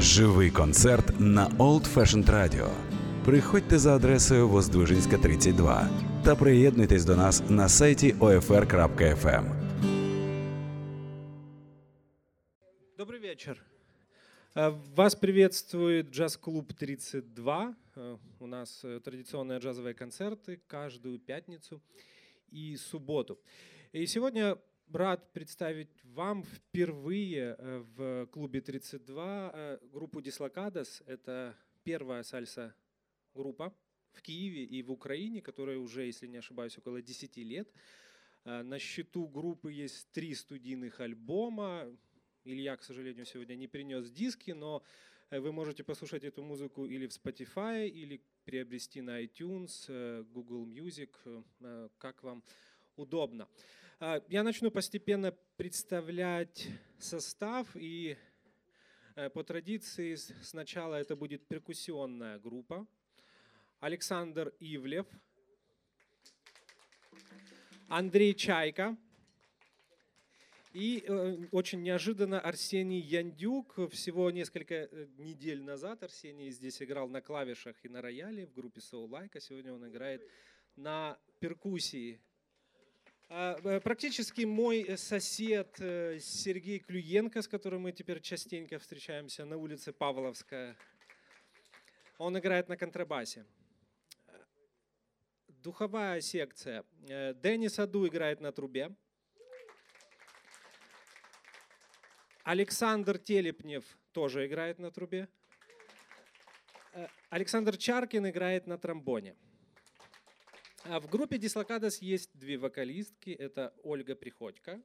Живий концерт на Old Fashioned Radio. Приходьте за адресою Воздвижинська, 32 та приєднуйтесь до нас на сайті OFR.FM. Добрый вечер. Э, Вас приветствует джаз-клуб 32. Э, У нас э, традиционные джазовые концерты каждую пятницу и субботу. И сегодня рад представить вам впервые э, в клубе 32 э, группу Дислокадос. Это первая сальса-группа в Киеве и в Украине, которая уже, если не ошибаюсь, около 10 лет. Э, На счету группы есть три студийных альбома. Илья, к сожалению, сегодня не принес диски, но вы можете послушать эту музыку или в Spotify, или приобрести на iTunes, Google Music, как вам удобно. А, Я начну постепенно представлять состав, и э, по традиции сначала это будет перкуссионная группа. Александр Ивлев, Андрей Чайка, и э, очень неожиданно Арсений Яндюк. Всего несколько э, недель назад Арсений здесь играл на клавишах и на рояле в группе Soul Like, а сегодня он играет на перкуссии. А, э, Практически мой э, сосед э, Сергей Клюенко, с которым мы теперь частенько встречаемся на улице Павловская. Он играет на контрабасе. Духовая секция. Денис Аду играет на трубе. Александр Телепнев тоже играет на трубе. Александр Чаркин играет на тромбоне. А в группе Дислокадос есть две вокалистки. Это Ольга Приходько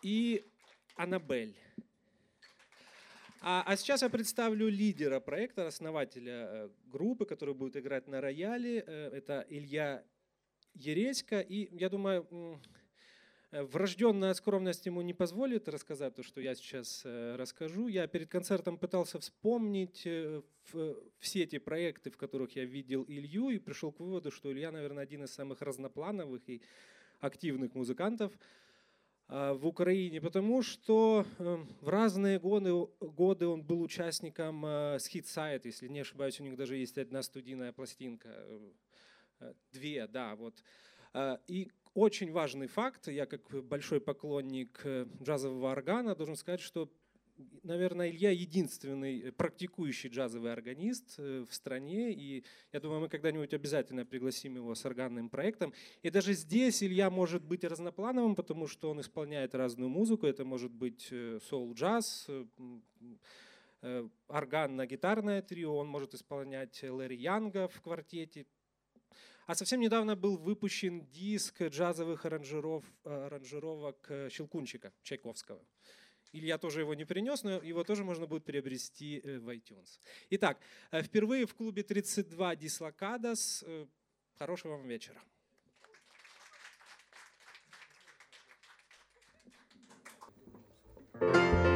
и Аннабель. А, а сейчас я представлю лидера проекта, основателя э, группы, который будет играть на рояле. Э, Это Илья Ереська. И я думаю, врожденная скромность ему не позволит рассказать то, что я сейчас э, расскажу. Я перед концертом пытался вспомнить э, все эти проекты, в которых я видел Илью, и пришел к выводу, что Илья, наверное, один из самых разноплановых и активных музыкантов в Украине, потому что э, в разные годы, годы он был участником э, Skid если не ошибаюсь, у них даже есть одна студийная пластинка, э, э, две, да, вот. И очень важный факт, я как большой поклонник э, джазового органа должен сказать, что, наверное, Илья единственный э, практикующий джазовый органист э, в стране, и я думаю, мы когда-нибудь обязательно пригласим его с органным проектом. И даже здесь Илья может быть разноплановым, потому что он исполняет разную музыку. Это может быть соул-джаз, э, органно-гитарное трио, он может исполнять Лэри Янга в квартете. А совсем недавно был выпущен диск джазовых аранжиров, э, аранжировок э, Щелкунчика Чайковского. Илья тоже его не принес, но его тоже можно будет приобрести э, в iTunes. Итак, впервые в клубе 32 Дислокадос. Э, Хорошего вам вечера. Thank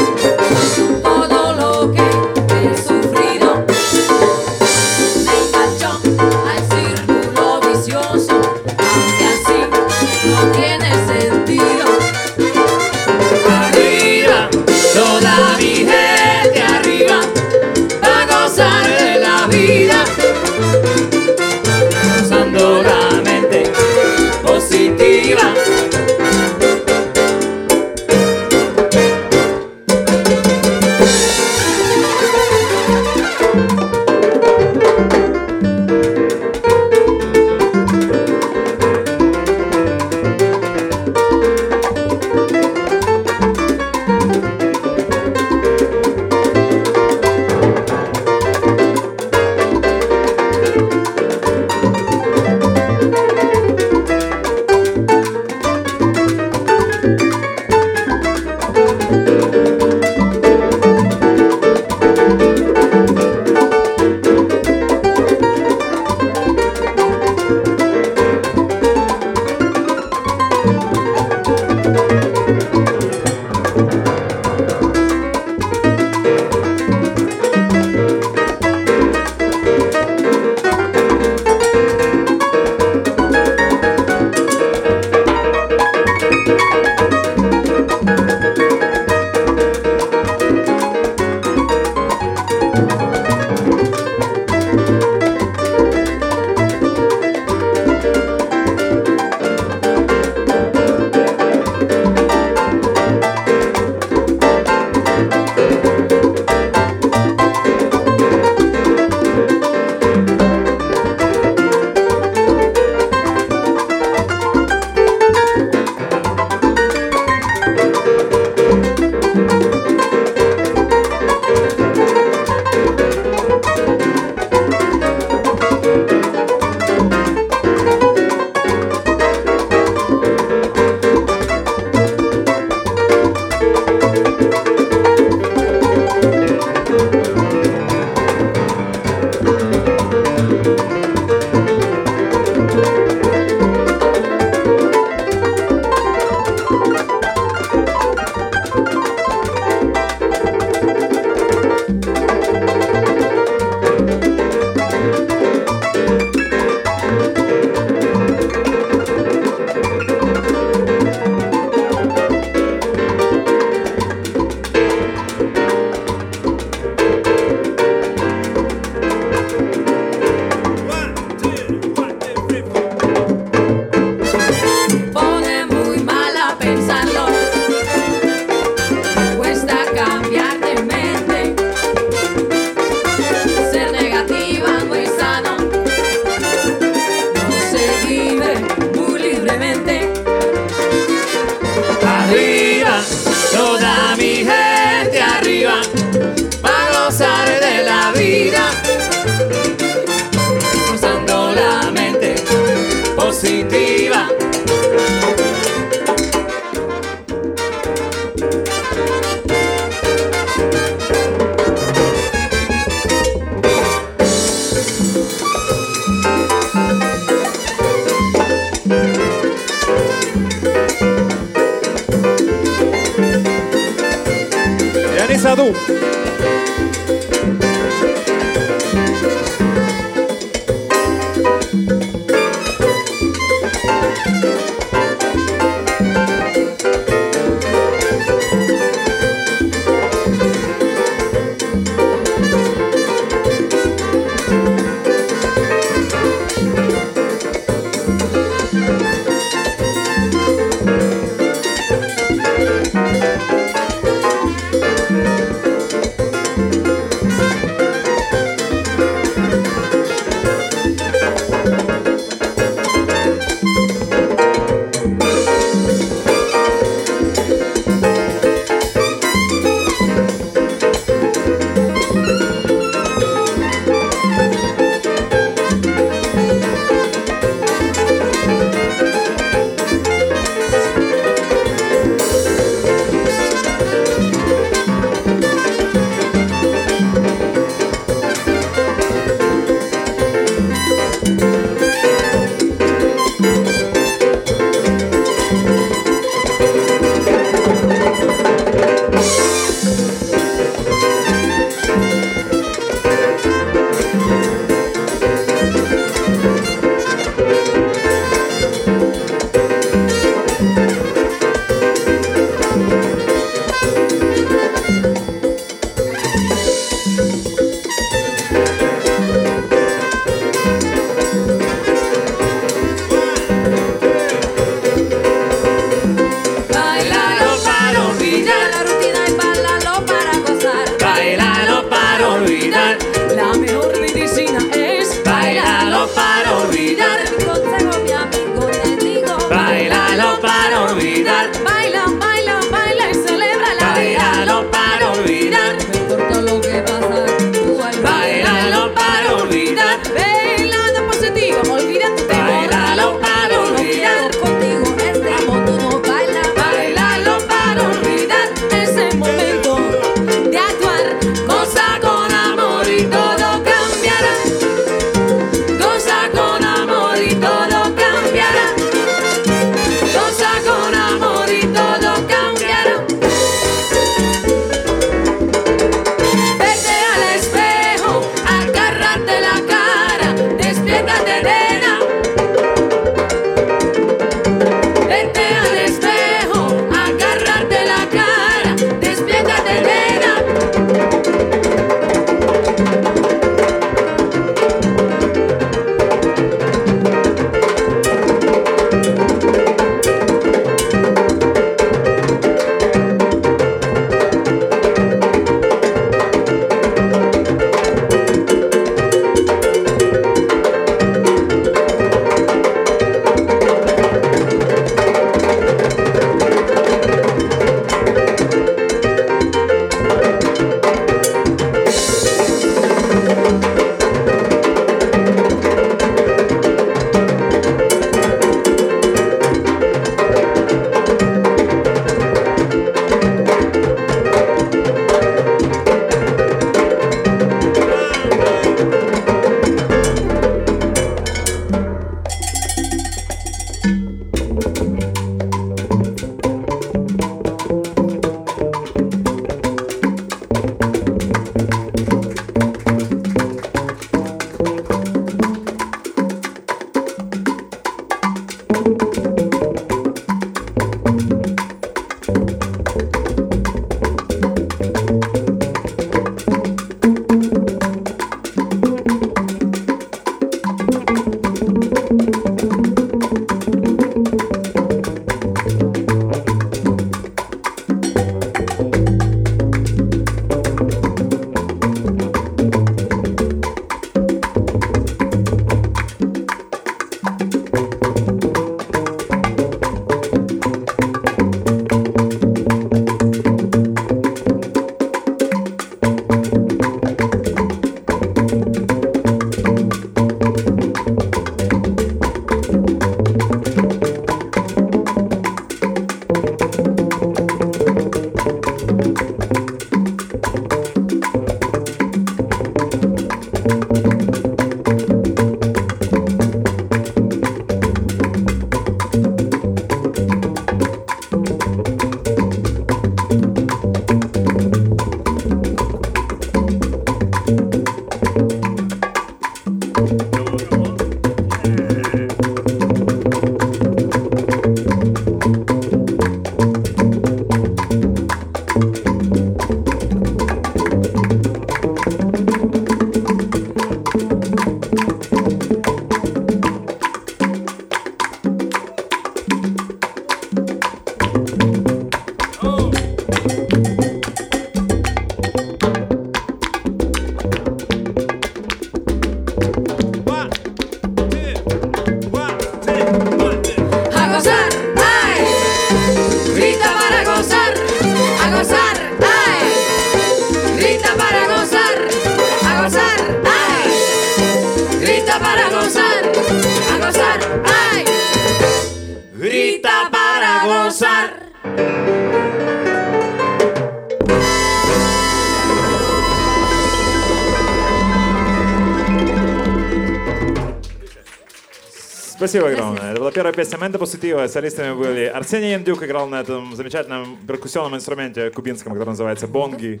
песня Мэнда Посетива. Солистами были Арсений Яндюк, играл на этом замечательном перкуссионном инструменте кубинском, который называется бонги.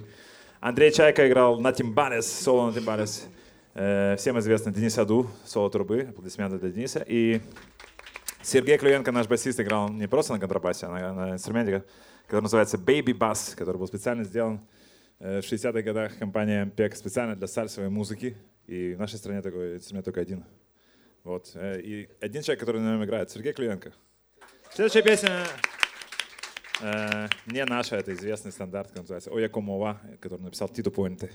Андрей Чайка играл на тимбалес, соло на тимбалес. Э, всем известный Денис Аду, соло трубы, аплодисменты для Дениса. И Сергей Клюенко, наш басист, играл не просто на контрабасе, а на инструменте, который называется Baby Bass, который был специально сделан э, в 60-х годах компания PEC специально для сальсовой музыки. И в нашей стране такой инструмент только один. Вот. Э, и один человек, который на нем играет, Сергей Клюенко. Следующая песня э, не наша, это известный стандарт, который называется «Оя Комова», который написал Тито Пуэнте.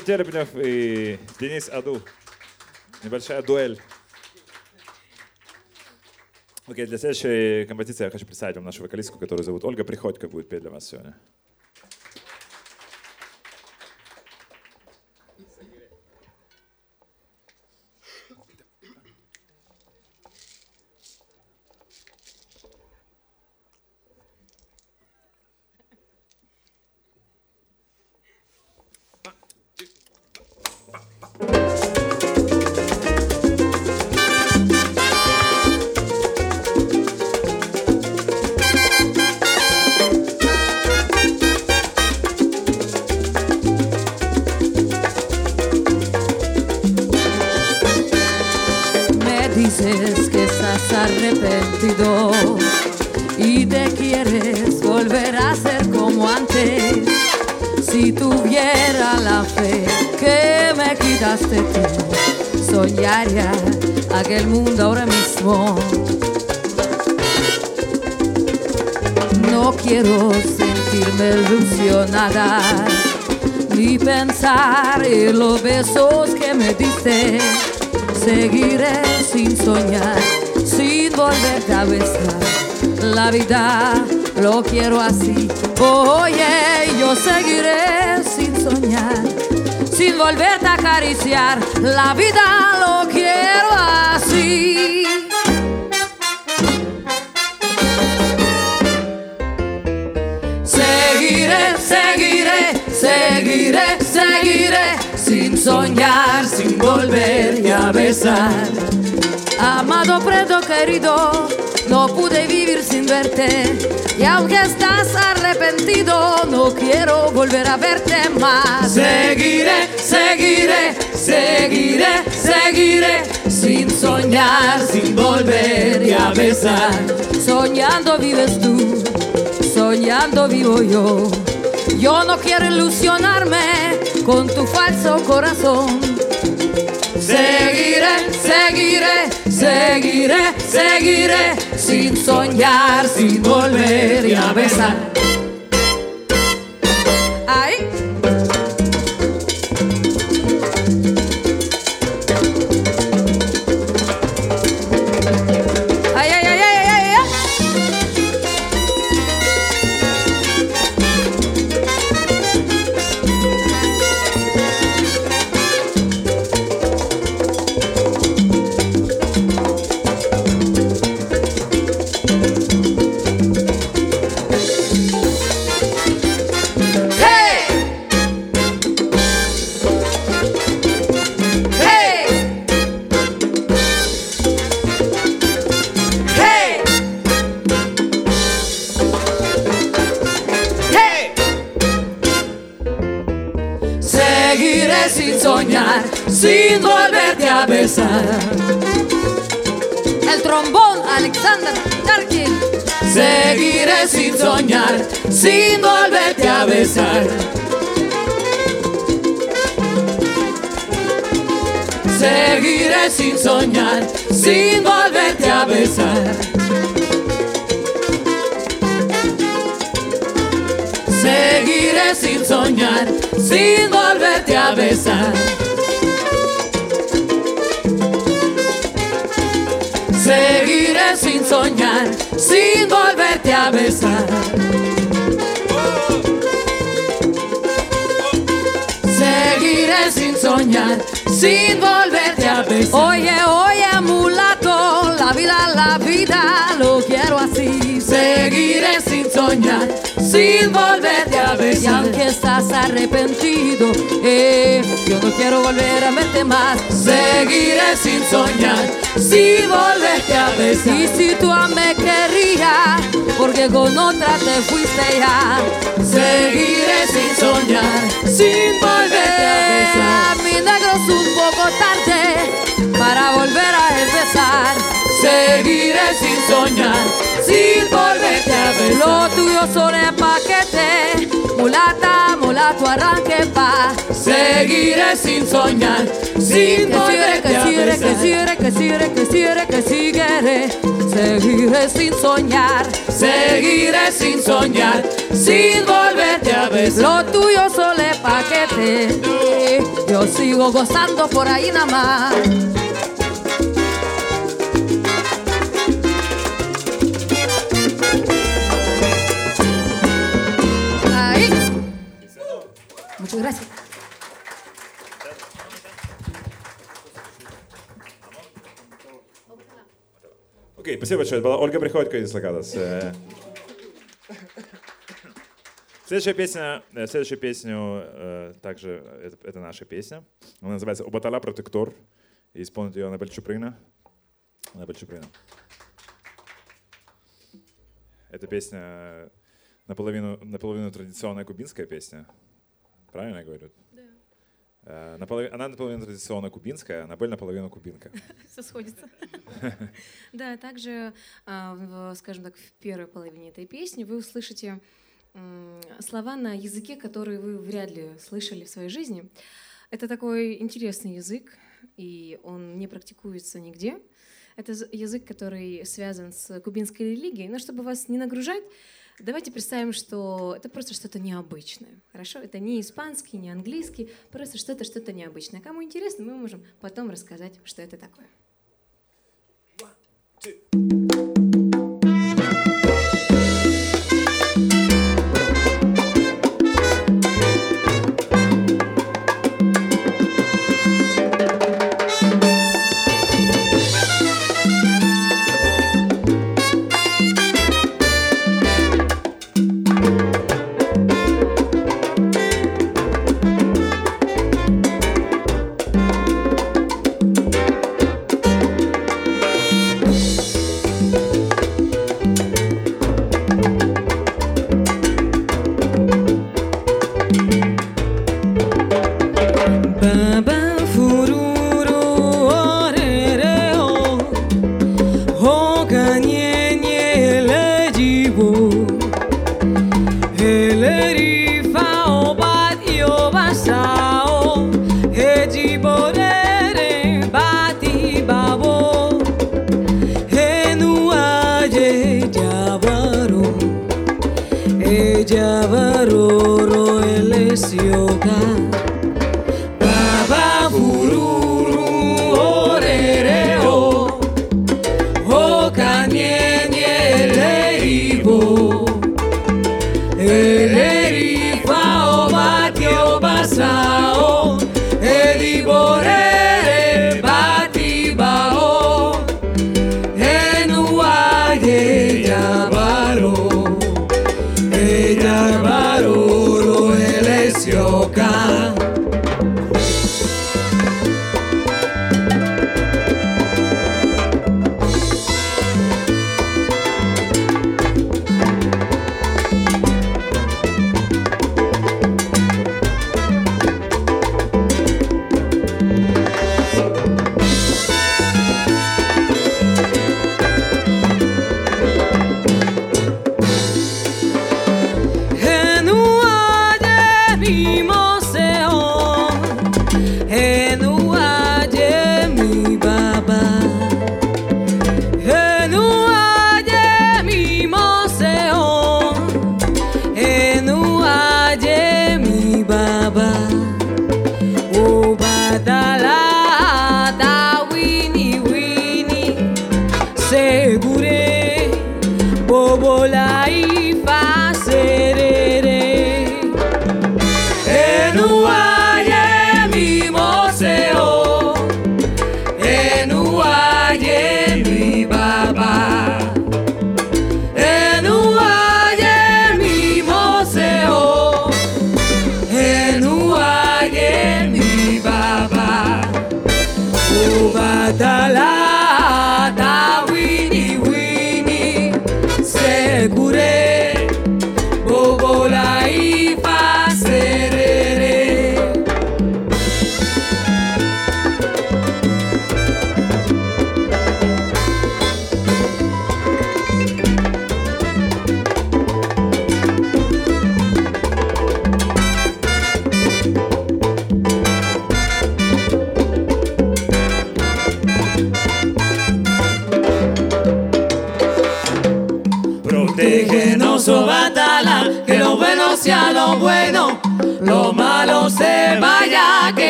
Александр Терпнев и Денис Аду. Небольшая дуэль. Окей, для следующей композиции я хочу представить вам нашу вокалистку, которую зовут Ольга Приходько, будет петь для вас сегодня. Dices que estás arrepentido y te quieres volver a ser como antes. Si tuviera la fe que me quitaste tú, soñaría aquel mundo ahora mismo. No quiero sentirme ilusionada ni pensar en los besos que me diste. Seguiré sin soñar, sin volverte a besar. La vida lo quiero así. Oye, yo seguiré sin soñar, sin volverte a acariciar. La vida lo quiero así. Seguiré, seguiré, seguiré Seguiré, soñar, sin volverte a besar. Amado preto querido, no pude vivir sin verte. Y aunque estás arrepentido, no quiero volver a verte más. Seguiré, seguiré, seguiré, seguiré, sin soñar, sin volverte a besar. Soñando vives tú, soñando vivo yo. Yo no quiero ilusionarme con tu falso corazón. Seguiré, seguiré, seguiré, seguiré, sin soñar, sin volver a besar. Sin volverte a besar. Oye, oye, mulato, la vida, la vida, lo quiero así. Seguiré sin soñar, sin volverte a besar. Y aunque estás arrepentido, eh, yo no quiero volver a verte más. Seguiré sin soñar, sin volverte a besar. Y si tú me querías, porque con otra te fuiste ya. Seguiré sin soñar, sin volverte a besar. Mi negro es un poco tarde para volver a empezar. Seguiré sin soñar, sin volverte a besar. Lo tuyo son el paquete, mulata, mulato, arranque pa. Seguiré sin soñar, sin volverte a besar. Que sigue, que sigue, que sigue, que sigue, seguiré sin soñar. Seguiré sin soñar, sin volverte a besar. Lo tuyo solo es paquete, yo sigo gozando por ahí nada más. Ahí. Muchas gracias. Окей, спасибо большое. Была Ольга Приходько из Лакадос. Э, Следующая песня, э, следующую песню э, также это, это наша песня. Она называется «Обатала протектор». И исполнит ее Анабель Чуприна. Анабель Чуприна. Эта песня наполовину, наполовину традиционная кубинская песня. Правильно я говорю? Да. Наполовину, она наполовину традиционно кубинская, Анабель наполовину кубинка. Все сходится. Да, также, а, скажем так, в первой половине этой песни вы услышите слова на языке, которые вы вряд ли слышали в своей жизни. Это такой интересный язык, и он не практикуется нигде. Это язык, который связан с кубинской религией. Но чтобы вас не нагружать, давайте представим, что это просто что-то необычное. Хорошо? Это не испанский, не английский, просто что-то, что-то необычное. Кому интересно, мы можем потом рассказать, что это такое. Hey! sun.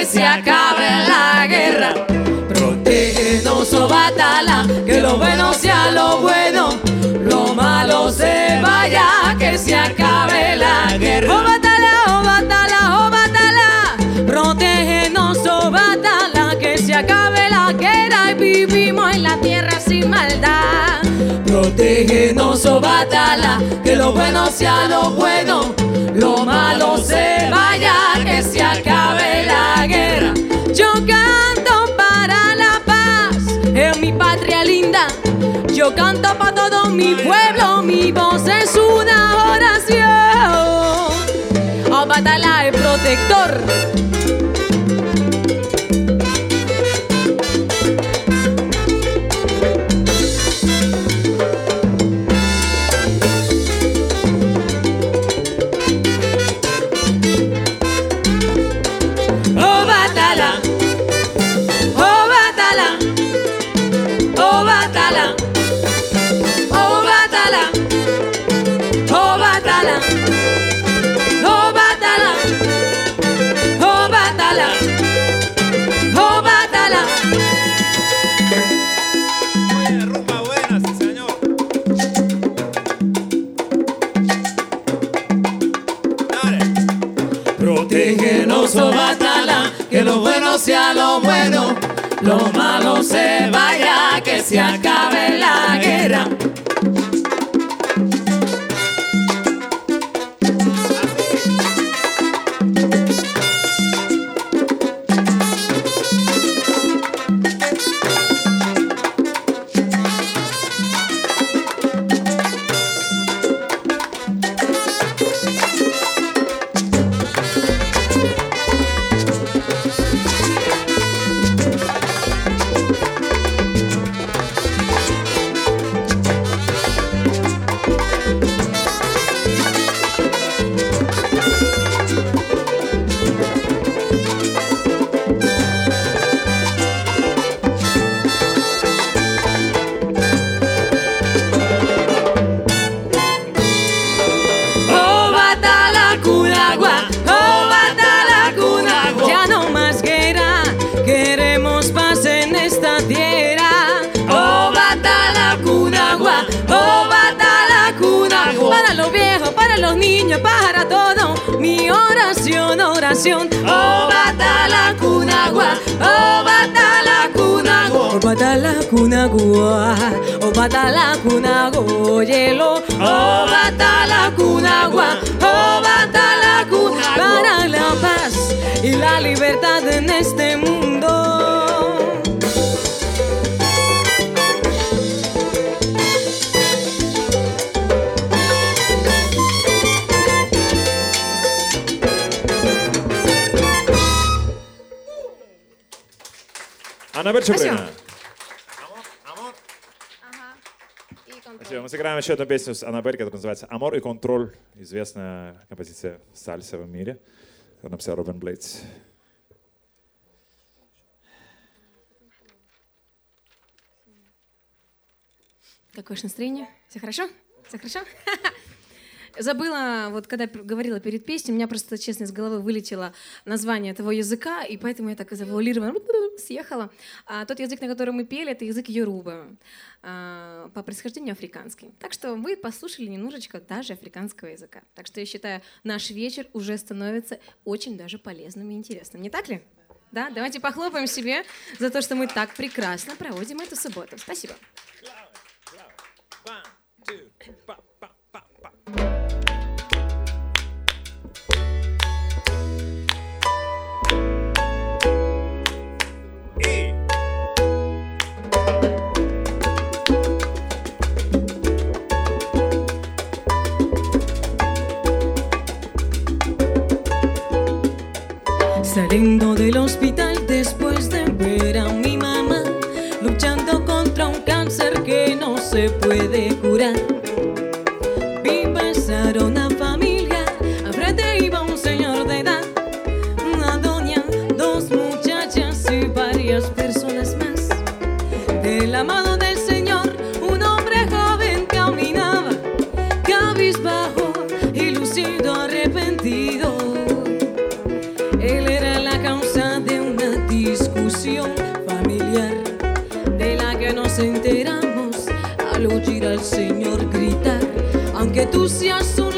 que se acabe la guerra. Protégenos o batala, que lo bueno sea lo bueno, lo malo se vaya, que se acabe la guerra. O batala, o batala, o batala, protégenos batala, que se acabe la guerra y vivimos en la tierra sin maldad. Protégenos o batala, que lo bueno sea lo bueno, lo malo mi pueblo, mi voz es una oración. Batala, el protector. Sea lo bueno, lo malo se vaya, que se acabe la guerra. Анна Чуприна. Спасибо. Мы сыграем еще одну песню с Аннабель, которая называется «Амор и контроль». Известная композиция сальса в мире, которую написал Робин Блейтс. Какое же настроение? Все хорошо? Все хорошо? Забыла, вот когда говорила перед песней, у меня просто, честно, из головы вылетело название того языка, и поэтому я так завуалированно съехала. А тот язык, на котором мы пели, это язык Йоруба, а, по происхождению африканский. Так что вы послушали немножечко даже африканского языка. Так что я считаю, наш вечер уже становится очень даже полезным и интересным. Не так ли? Да, давайте похлопаем себе за то, что мы так прекрасно проводим эту субботу. Спасибо. Saliendo del hospital después de ver a mi mamá luchando contra un cáncer que no se puede curar. entusiasmo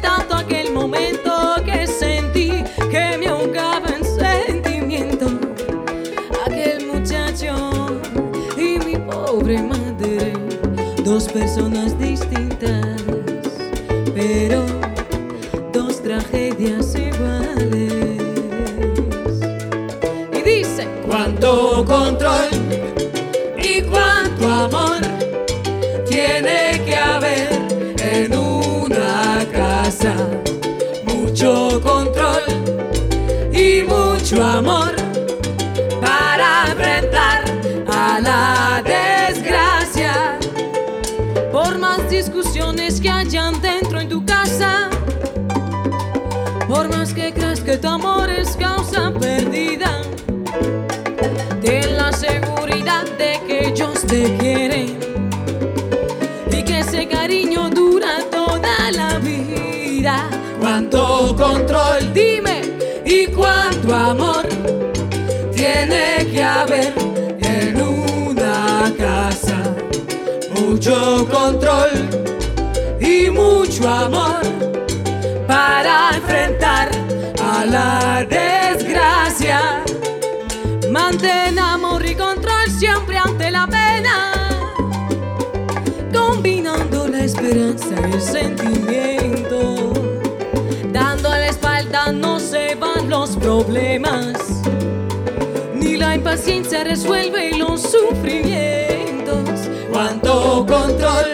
tanto que creas que que tu amor es causa perdida. Ten la seguridad de que ellos te quieren y que ese cariño dura toda la vida. Cuánto control, dime, y cuánto amor tiene que haber en una casa. Mucho control y mucho amor para enfrentar a la desgracia. Mantén amor y control siempre ante la pena, combinando la esperanza y el sentimiento. Dando la espalda no se van los problemas, ni la impaciencia resuelve los sufrimientos. Cuánto control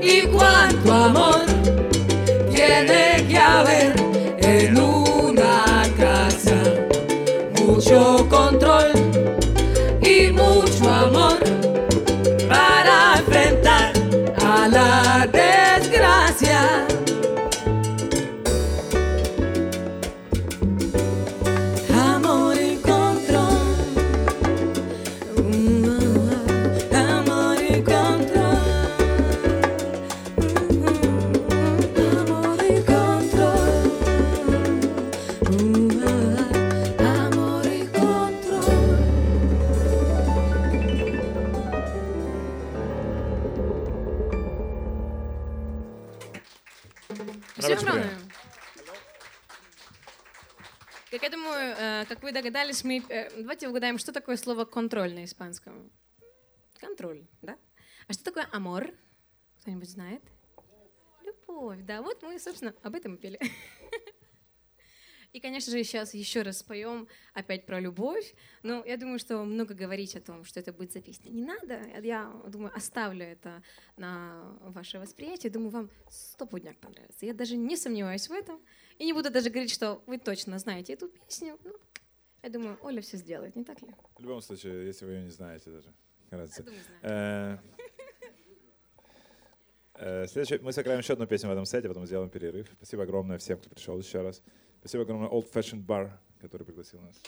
y cuánto amor Oh. Догадались, мы... э, Давайте угадаем, что такое слово «контроль» на испанском. Контроль, да? А что такое «амор»? Кто-нибудь знает? Любовь, да. Вот мы, собственно, об этом и пели. И, конечно же, сейчас еще раз споем опять про любовь. Но я думаю, что много говорить о том, что это будет за песня, не надо. Я думаю, оставлю это на ваше восприятие. Думаю, вам стопудняк понравится. Я даже не сомневаюсь в этом. И не буду даже говорить, что вы точно знаете эту песню. Ну, я думаю, Оля все сделает, не так ли? В любом случае, если вы ее не знаете даже. разница. Я думаю, знаю. Э, э, Следующий, мы сыграем еще одну песню в этом сете, потом сделаем перерыв. Спасибо огромное всем, кто пришел еще раз. Спасибо огромное Old Fashioned Bar, который пригласил нас.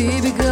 Baby girl.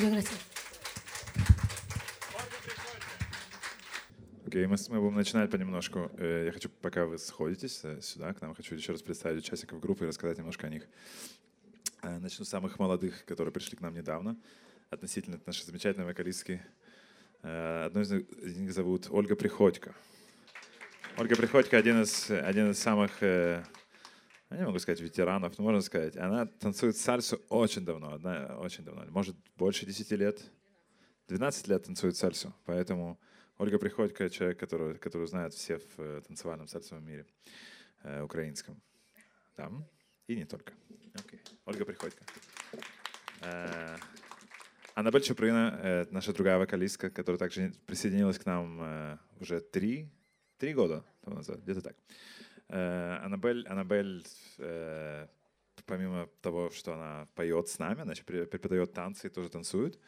Gracias. Окей, мы, с- мы будем начинать понемножку. Э, Я хочу, пока вы сходитесь э, сюда, к нам, хочу еще раз представить участников группы и рассказать немножко о них. Э, Начну с самых молодых, которые пришли к нам недавно, относительно нашей замечательной вокалистки. Одну из них зовут Ольга Приходько. Ольга Приходько один из, один из самых, я не могу сказать ветеранов, но можно сказать, она танцует сальсу очень давно, одна, очень давно, может больше 10 лет, 12 лет танцует сальсу, поэтому Ольга Приходько — человек, который, который знает все в э, танцевальном сальсовом мире э, украинском. Да? И не только. Окей. Ольга Приходько. Э, Аннабель Чуприна, э, наша другая вокалистка, которая также присоединилась к нам э, уже три, три года назад, где-то так. Э, Аннабель, Аннабель э, помимо того, что она поет с нами, она преподает танцы и тоже танцует,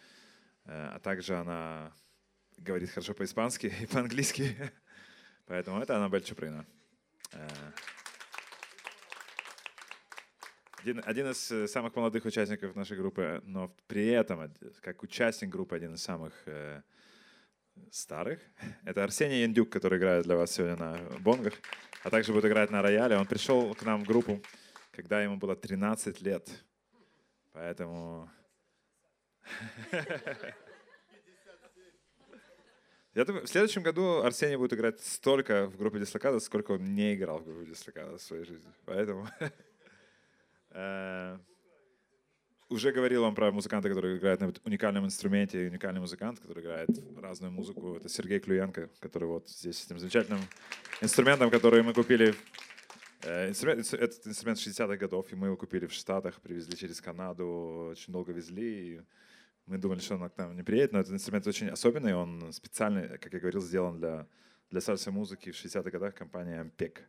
Э, а также она говорит хорошо по-испански и по-английски. Поэтому это Аннабель Чуприна. Э, Один, один из э, самых молодых участников нашей группы, но при этом, как участник группы, один из самых э, старых. Это Арсений Яндюк, который играет для вас сегодня на бонгах, а также будет играть на рояле. Он пришел к нам в группу, когда ему было 13 лет. Поэтому... Я думаю, в следующем году Арсений будет играть столько в группе Дислокада, сколько он не играл в группе Дислокада в своей жизни. Поэтому... уже говорил вам про музыканта, который играет на уникальном инструменте, уникальный музыкант, который играет разную музыку. Это Сергей Клюенко, который вот здесь с этим замечательным инструментом, который мы купили. Э, инструмент, этот инструмент 60-х годов, и мы его купили в Штатах, привезли через Канаду, очень долго везли. И мы думали, что он к нам не приедет, но этот инструмент очень особенный, он специально, как я говорил, сделан для, для сальса-музыки в 60-х годах компания Ампек.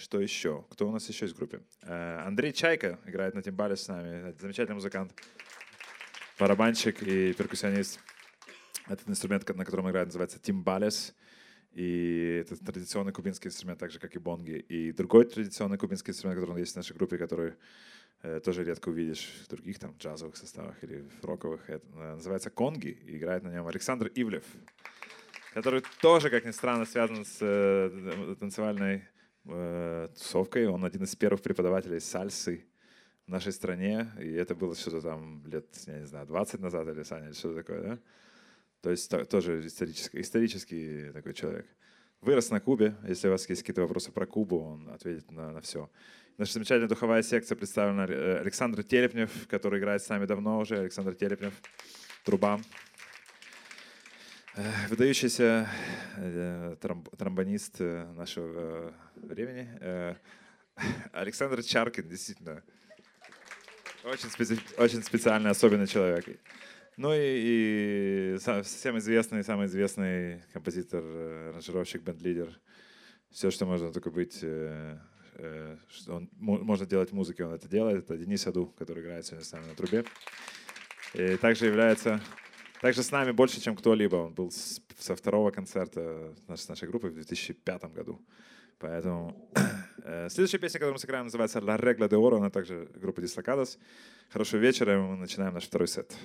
Что еще? Кто у нас еще есть в группе? Э, Андрей Чайка играет на тимбале с нами. Замечательный музыкант, барабанщик и перкуссионист. Этот инструмент, на котором играет, называется тимбалес. И это традиционный кубинский инструмент, так же, как и бонги. И другой традиционный кубинский инструмент, который есть в нашей группе, который э, тоже редко увидишь в других там джазовых составах или в роковых, это, э, называется конги. И играет на нем Александр Ивлев, который тоже, как ни странно, связан с э, танцевальной э, тусовкой. Он один из первых преподавателей сальсы в нашей стране. И это было что-то там лет, я не знаю, 20 назад или, Саня, или что-то такое, да? То есть то, тоже исторический, исторический такой человек. Вырос на Кубе. Если у вас есть какие-то вопросы про Кубу, он ответит на, на все. Наша замечательная духовая секция представлена э, Александр Телепнев, который играет с нами давно уже. Александр Телепнев, труба. Э, выдающийся э, тромбонист э, нашего времени Александр Чаркин, действительно. Очень, специ... очень специальный, особенный человек. Ну и, и всем известный, самый известный композитор, аранжировщик, бенд-лидер. Все, что можно только быть, что он можно делать в музыке, он это делает. Это Денис Аду, который играет сегодня с нами на трубе. И также является также с нами больше, чем кто-либо. Он был с, со второго концерта с нашей группы в 2005 году. Поэтому э, следующая песня, которую мы сыграем, называется «La Regla de Oro». Она также группа Дислокадос. Хорошего вечера, и мы начинаем наш второй сет.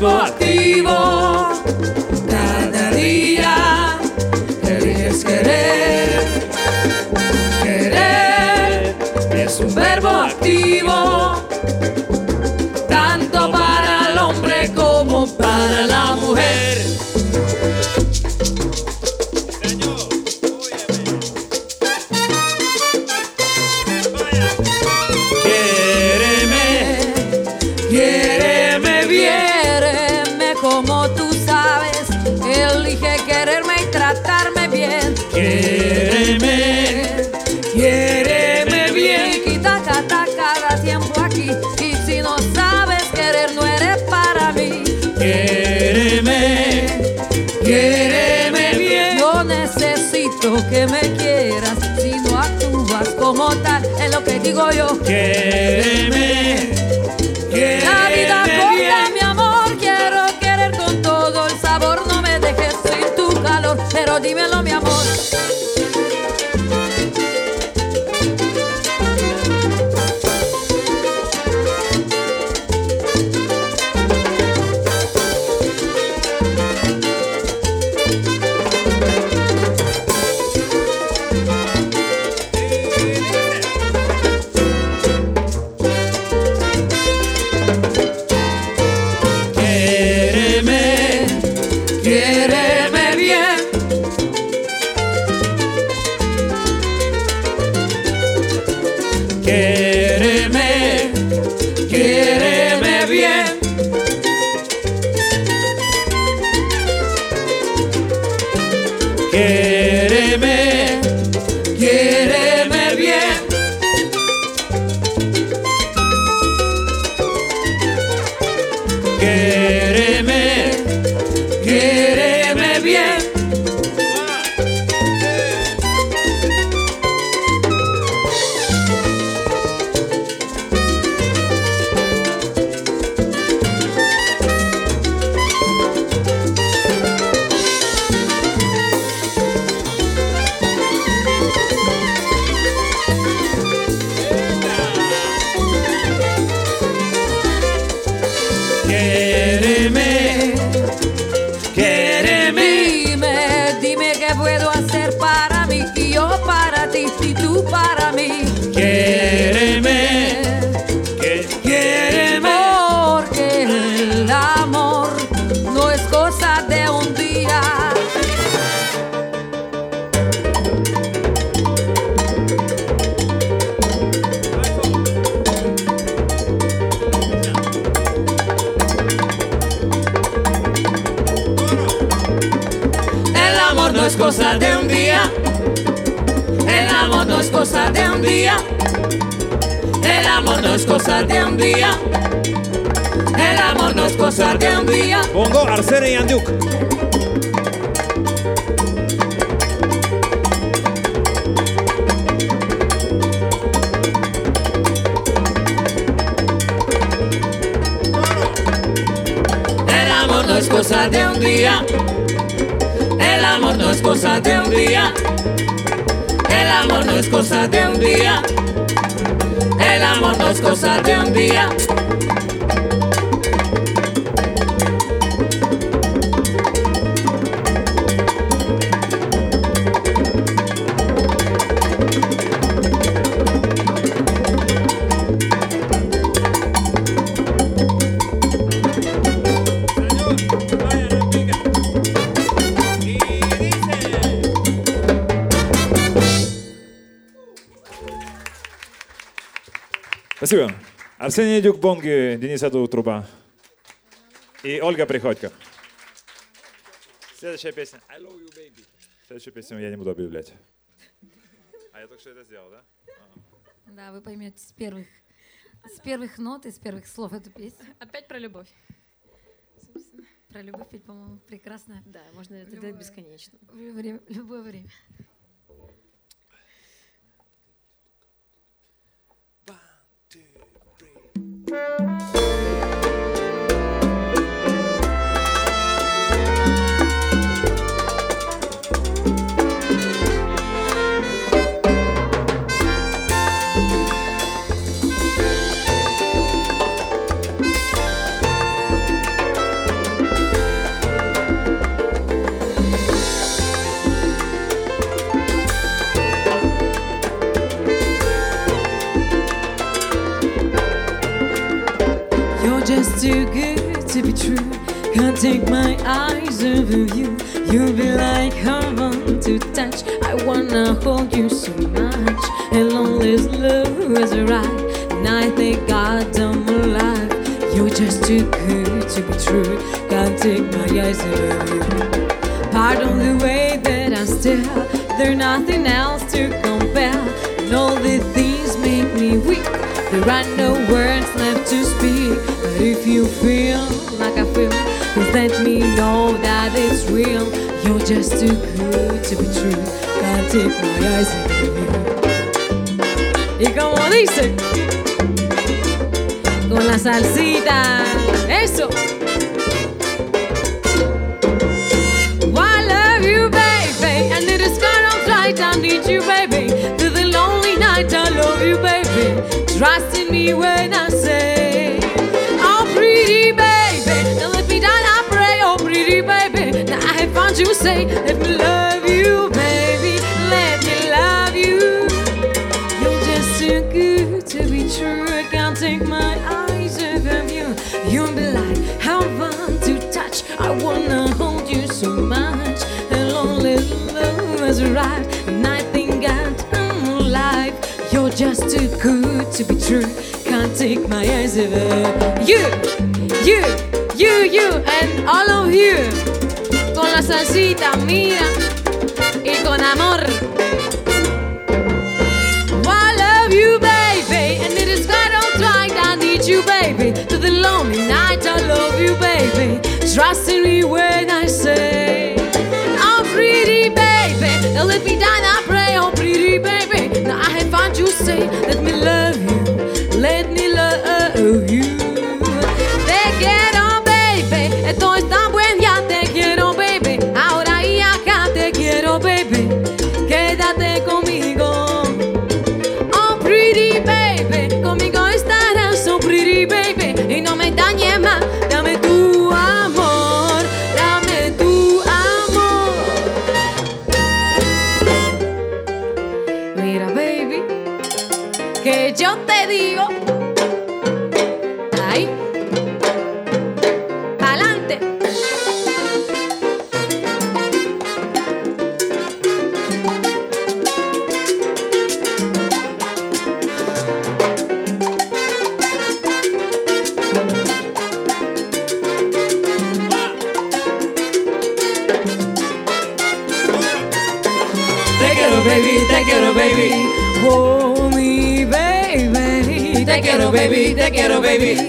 motivo que me quieras. Si no actúas como tal, en lo que digo yo. Quiéreme, La vida corta, mi amor, quiero querer con todo el sabor. No me dejes sin tu calor, pero dímelo, mi amor. De un día. Bongo, Arsenij Jandiuk. El amor no es cosa de un día. El amor no es cosa de un día. El amor no es cosa de un día. El amor no es cosa de un día. Спасибо. Арсений Дюк, Бонги, Денис Аду, Труба. И Ольга Приходько. Следующая песня. I love you, baby. Следующую песню я не буду объявлять. А я только что это сделал, да? Да, вы поймете с первых, с первых нот и с первых слов эту песню. Опять про любовь. Про любовь, ведь, по-моему, прекрасная. Да, можно это Любое. делать бесконечно. В любое время. Música take my eyes off of you. You'll be like heaven to touch. I wanna hold you so much. And lonely's love is right. And I thank God I'm alive. You're just too good to be true. Can't take my eyes off of you. Pardon the way that I stare. There's nothing else to compare. And all the things make me weak. There are no words left to speak. But if you feel like I feel, just let me know that it's real. You're just too good to be true. Can't take my eyes off of you. Y como dice, con la salsita, eso. I need you, baby, through the lonely night. I love you, baby. Trust in me when I say, Oh, pretty baby, baby. Now I have found you, say, Let me love you, baby. Let me love you. You're just too good to be true. I can't take my eyes off of you. You'll be like heaven to touch. I wanna hold you so much. And lonely love is right. And I think I'm alive. You're just too good to be true. Can't take my eyes off of you. You, you, you, and all of you. Con la salsita y con amor. I love you, baby, and it is quite alright. I need you, baby, to the lonely night. I love you, baby. Trust in me when I say, Oh, pretty baby, now let me down. I pray, oh, pretty baby. Now I have found you, say, let me love you, let me love you.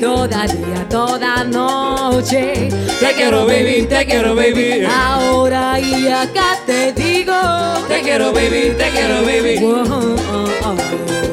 Toda día, toda noche. Te quiero, baby, te quiero, baby. Ahora y acá te digo. Te quiero, baby, te quiero, baby. Oh, oh, oh.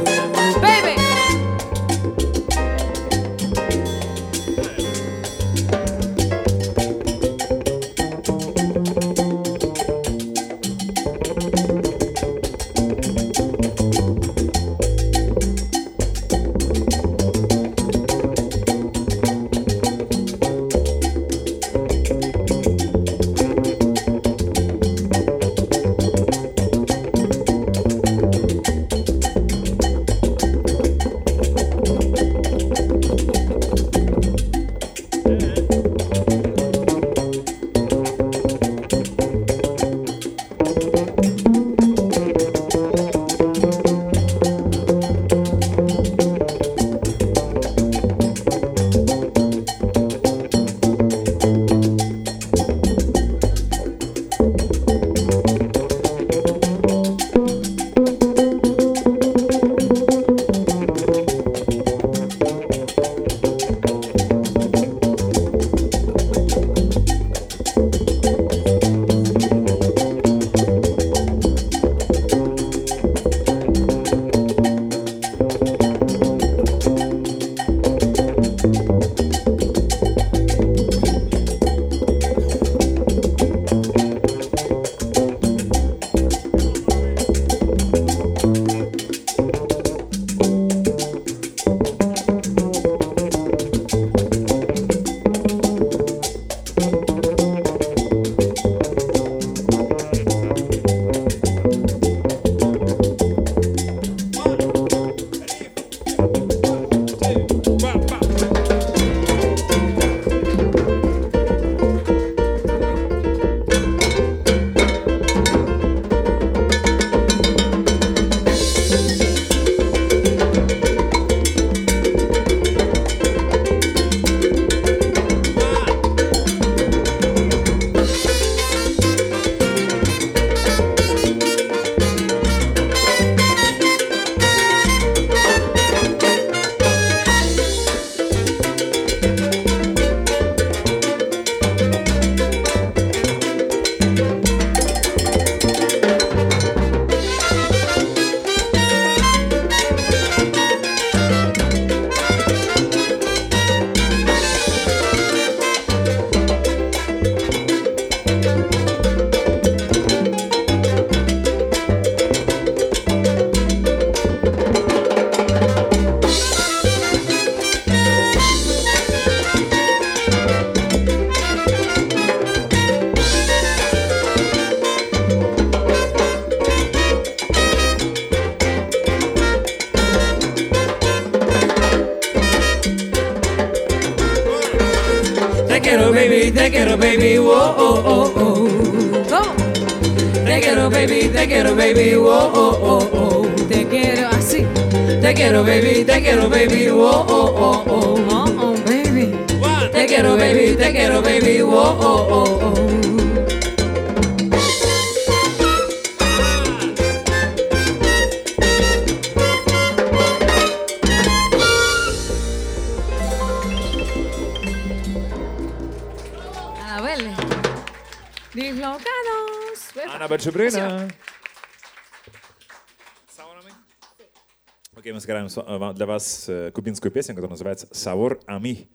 quiero, baby, oh, oh, oh, oh. Te quiero así. Te quiero, baby, te quiero, baby, oh, oh, oh, oh. Oh, oh, baby. What? Te quiero, baby, te quiero, baby, oh, oh, oh, oh. Dislocados. Ana Bersuprina. мы сыграем для вас э, кубинскую песню, которая называется «Савор Ами».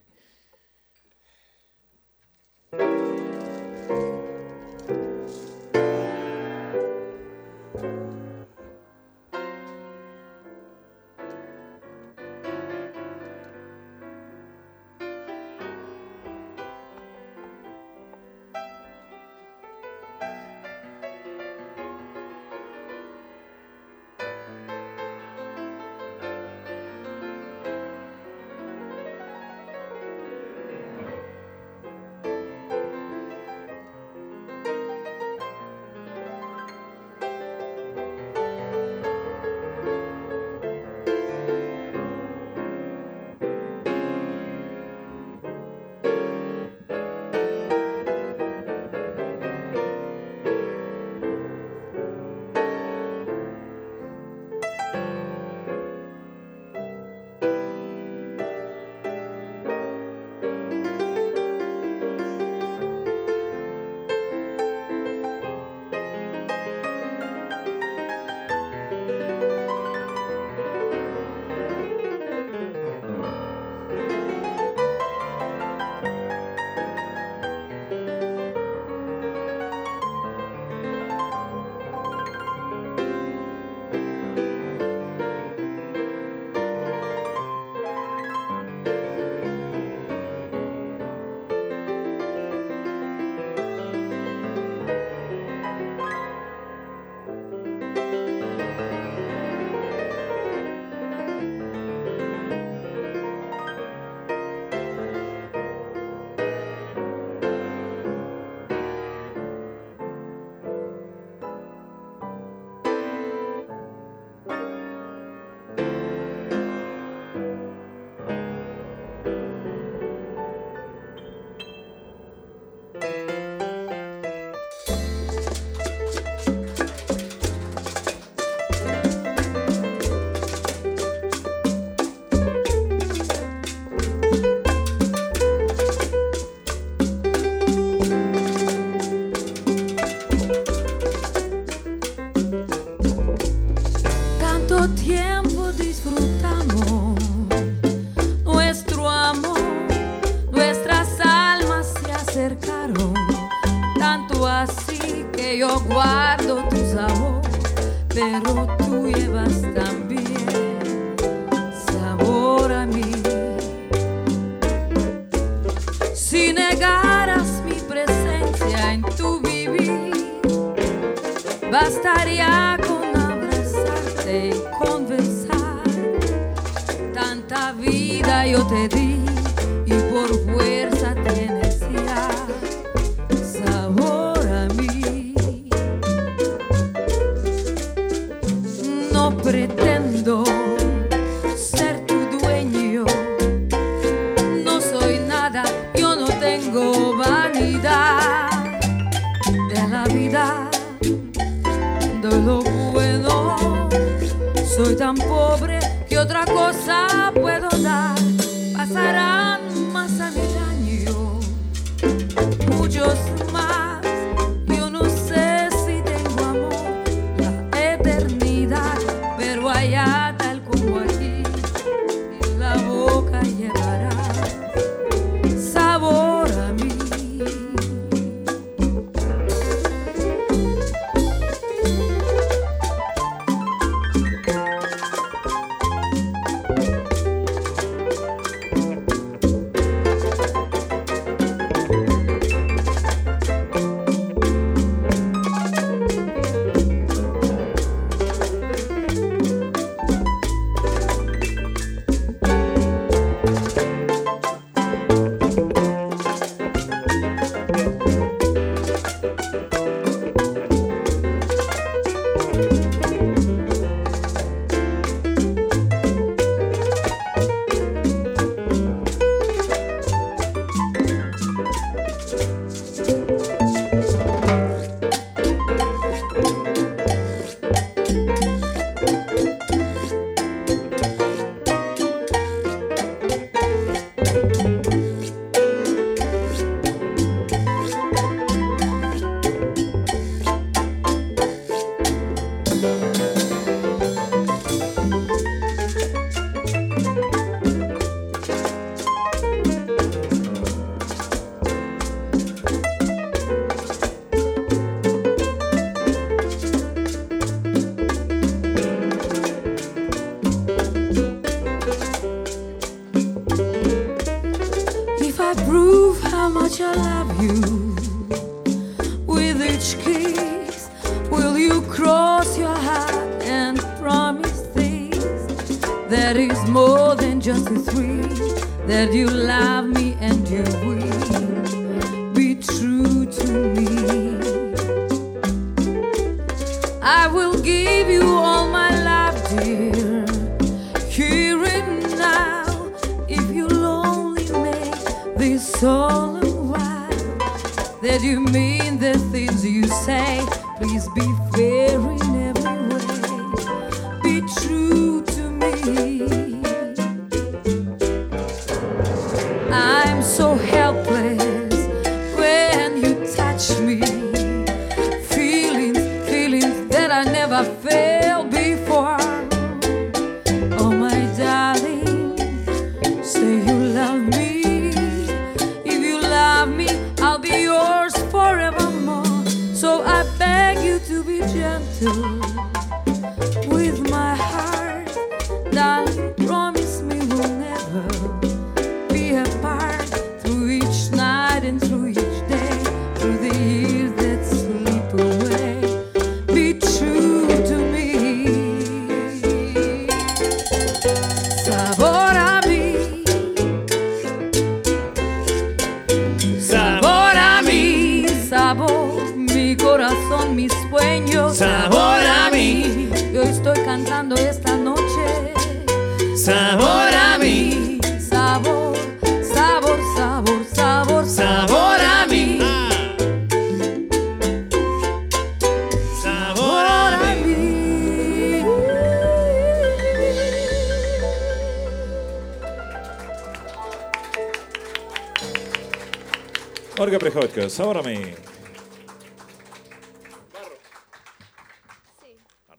Ольга Приходько, Саурами.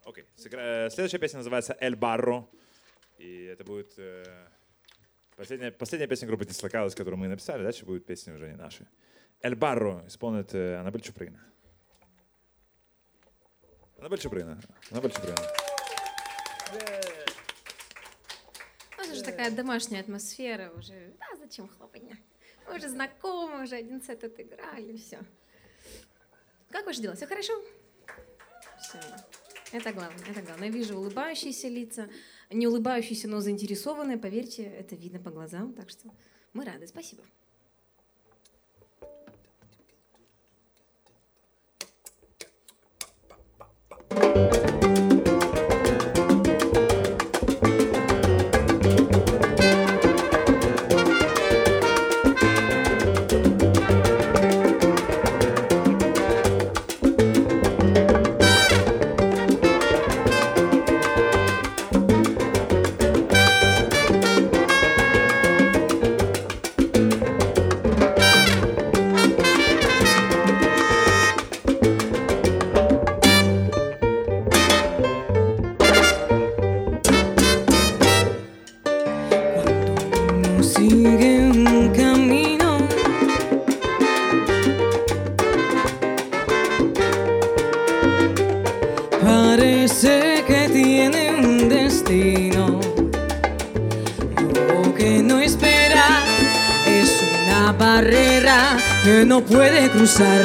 Окей. Следующая песня называется «Эль Барро». И это будет э, последняя, последняя песня группы «Дислокалась», которую мы написали. Дальше будут песни уже не наши. «Эль Барро» исполнит э, Анабель Чуприна. Анабель Чуприна. Анабель Чуприна. Yeah. У нас уже такая домашняя атмосфера уже. Да, зачем хлопанье? Мы уже знакомы, уже один сет отыграли, все. Как ваши дела? Все хорошо? Все. Это главное, это главное. Я вижу улыбающиеся лица, не улыбающиеся, но заинтересованные. Поверьте, это видно по глазам, так что мы рады. Спасибо. usar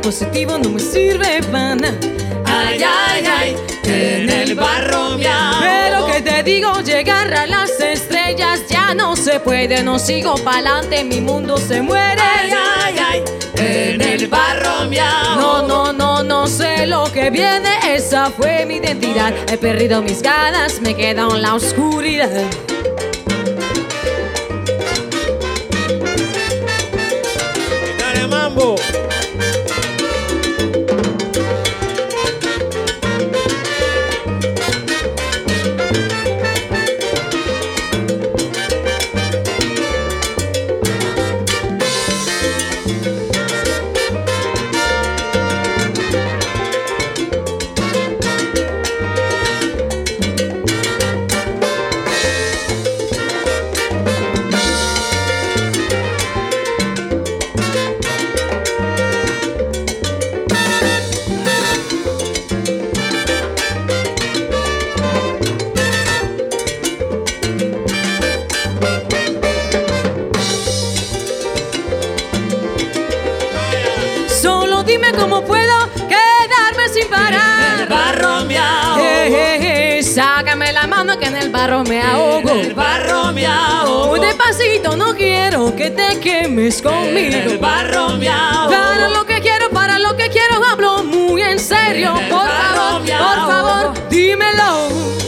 positivo no me sirve pana. Ay, ay, ay, en el barro me Pero que te digo, llegar a las estrellas ya no se puede. No sigo pa'lante, mi mundo se muere. Ay, ay, ay, en el barro me No, no, no, no sé lo que viene. Esa fue mi identidad. He perdido mis ganas, me quedo en la oscuridad. mambo. En el barro me ahogo. El barro miau. Muy despacito, no quiero que te quemes El conmigo. barro miau. Para lo que quiero, para lo que quiero, hablo muy en serio. En el Por favor, por favor, dímelo.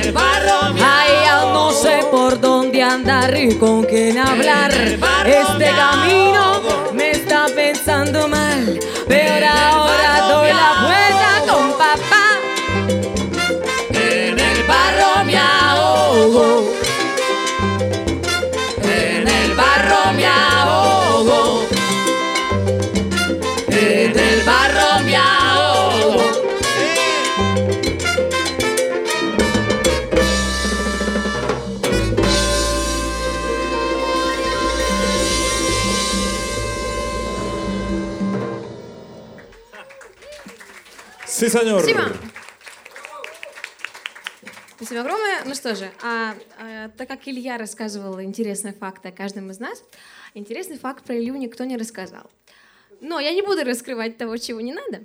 El barro. Ay, ya no sé por dónde andar y con quién hablar. Este camino me está pensando mal. Sí, señor. Спасибо. Спасибо огромное. Ну что же, а, а, так как Илья рассказывал интересные факты о каждом из нас, интересный факт про Илью никто не рассказал. Но я не буду раскрывать того, чего не надо.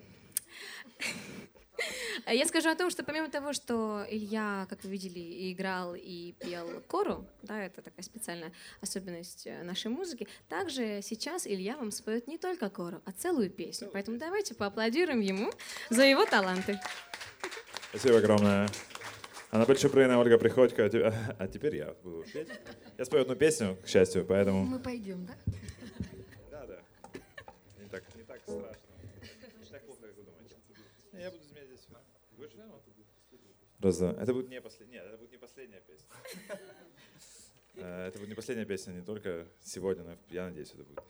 Я скажу о том, что помимо того, что Илья, как вы видели, играл и пел кору, да, это такая специальная особенность э, нашей музыки, также сейчас Илья вам споет не только кору, а целую песню. Поэтому давайте поаплодируем ему за его таланты. Спасибо огромное. Она Большепрына, Ольга Приходько. А А теперь я буду петь. Я спою одну песню, к счастью, поэтому... Мы пойдем? Да, да. Не так, не так страшно. Не так плохо, как вы думаете. Не, Я буду здесь. Будешь рядом? Раз, два. Это будет не последняя. Нет, это будет не последняя песня. Э, Это будет не последняя песня не только сегодня, но я надеюсь, это будет.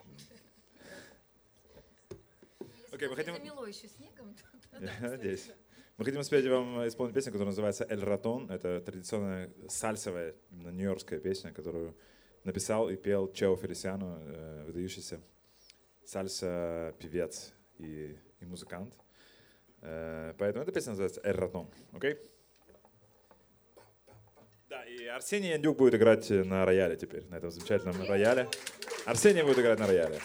Окей, мы хотим... Замело еще снегом. Я надеюсь. Мы хотим спеть вам исполнить песню, которая называется «Эль Ратон». Это традиционная сальсовая, именно нью-йоркская песня, которую написал и пел Чео Фелисиано, э, выдающийся сальса-певец и, и музыкант. Э, Поэтому эта песня называется «Эль Ратон». Окей? Да, и Арсений Яндюк будет играть на рояле теперь, на этом замечательном рояле. Арсений будет играть на рояле.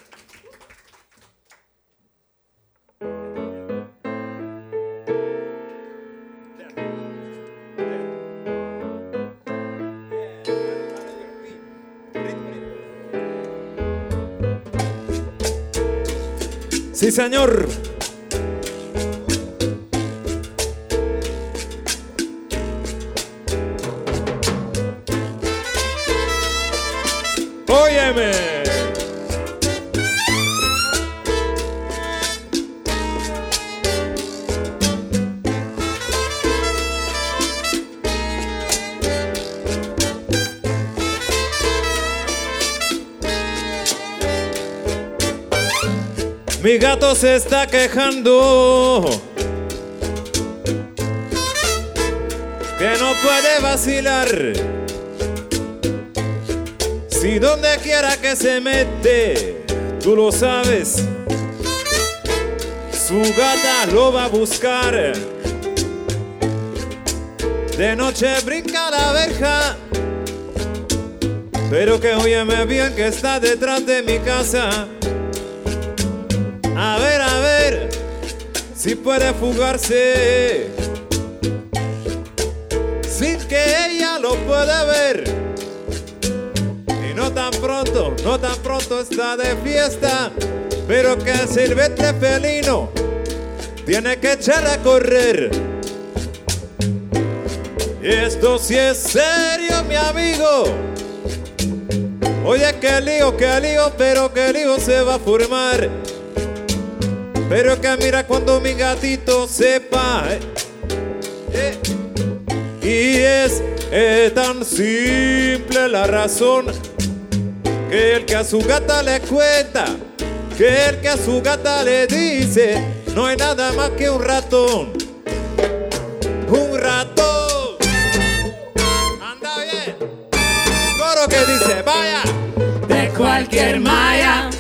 Sí, señor. Mi gato se está quejando que no puede vacilar. Si donde quiera que se mete, tú lo sabes, su gata lo va a buscar. De noche brinca la verja, pero que óyeme bien que está detrás de mi casa. A ver, a ver, si puede fugarse sin que ella lo pueda ver. Tan pronto, no tan pronto está de fiesta, pero que el silvestre felino tiene que echar a correr. Esto sí es serio, mi amigo. Oye, qué lío, qué lío, pero qué lío se va a formar. Pero que mira cuando mi gatito sepa. eh, eh, y es eh, tan simple la razón que el que a su gata le cuenta, que el que a su gata le dice, no hay nada más que un ratón. Un ratón. Anda bien. Coro que dice, vaya. De cualquier malla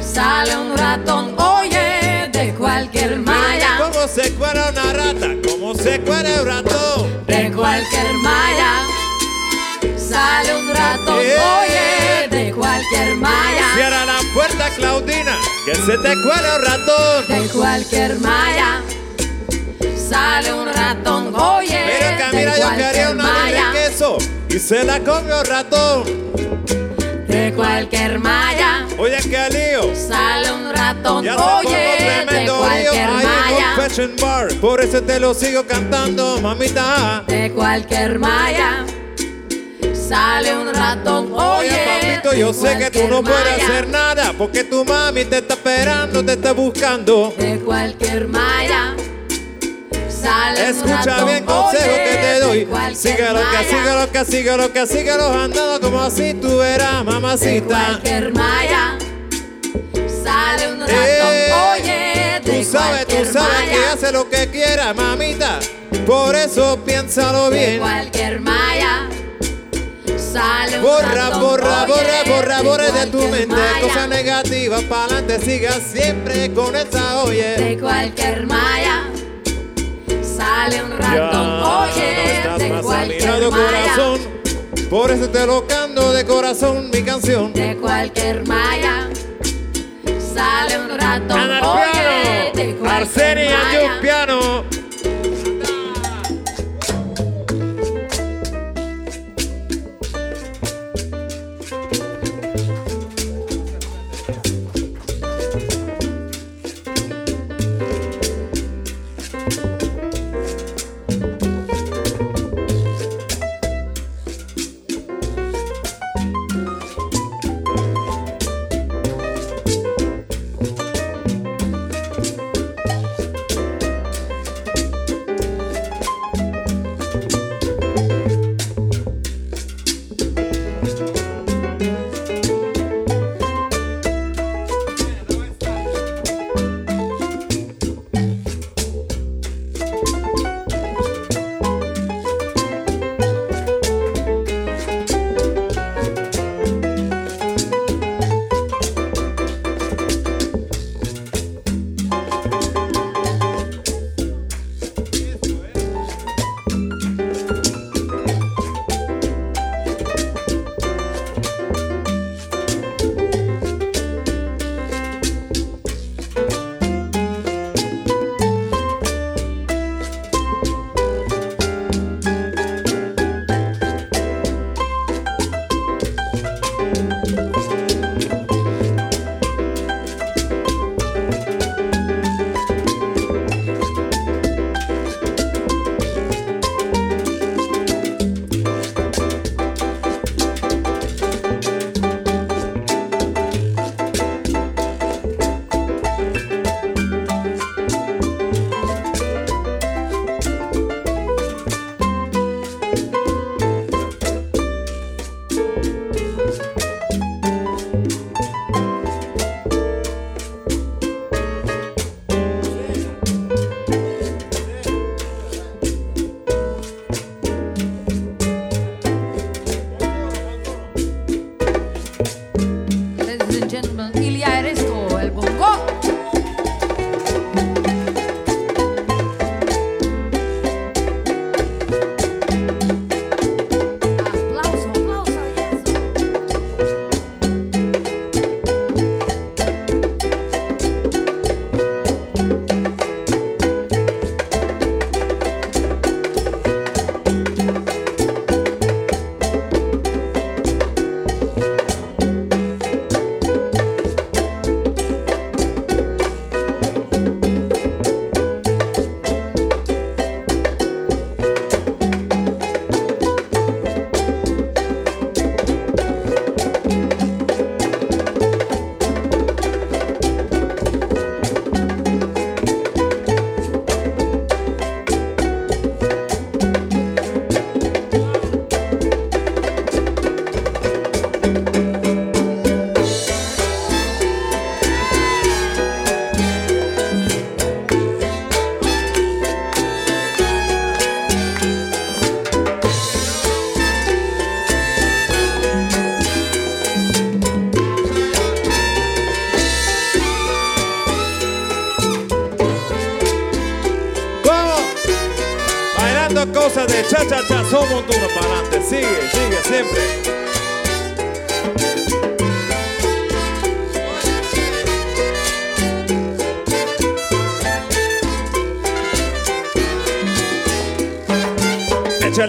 sale un ratón, oye, de cualquier malla, Como se cuera una rata, como se cuera un ratón. de cualquier malla sale un ratón, ¡Eh! oye, de cualquier malla, Cierra la puerta, Claudina, que se te cuela un ratón. de cualquier malla sale un ratón, oye, Pero que mira, yo quería una malla, de queso y se la comió ratón. de cualquier malla Oye, qué lío. sale un ratón, Ya oye, de lío cualquier malla. Bar. Por eso te lo sigo cantando, mamita. De cualquier malla sale un ratón. Oye, Oye, papito, yo de sé que tú no puedes hacer nada porque tu mami te está esperando, te está buscando. De cualquier malla sale un Escucha ratón. bien consejo Oye, que te de doy. Síguelo, que malla, síguelo, que síguelo, que síguelo andando como así tú verás, De mamacita. cualquier malla sale un ratón. Eh, Oye, de Tú sabes, tú sabes que hace lo que quiera, mamita. Por eso piénsalo de bien. cualquier malla sale Borra, borra, borra, borra, borra de tu mente cosas negativas para adelante. Siga siempre con esa oye. De cualquier malla sale un ratón. Oye, de cualquier malla. corazón. Por eso te lo canto de corazón mi canción. De cualquier malla sale un ratón. Oye, de cualquier malla.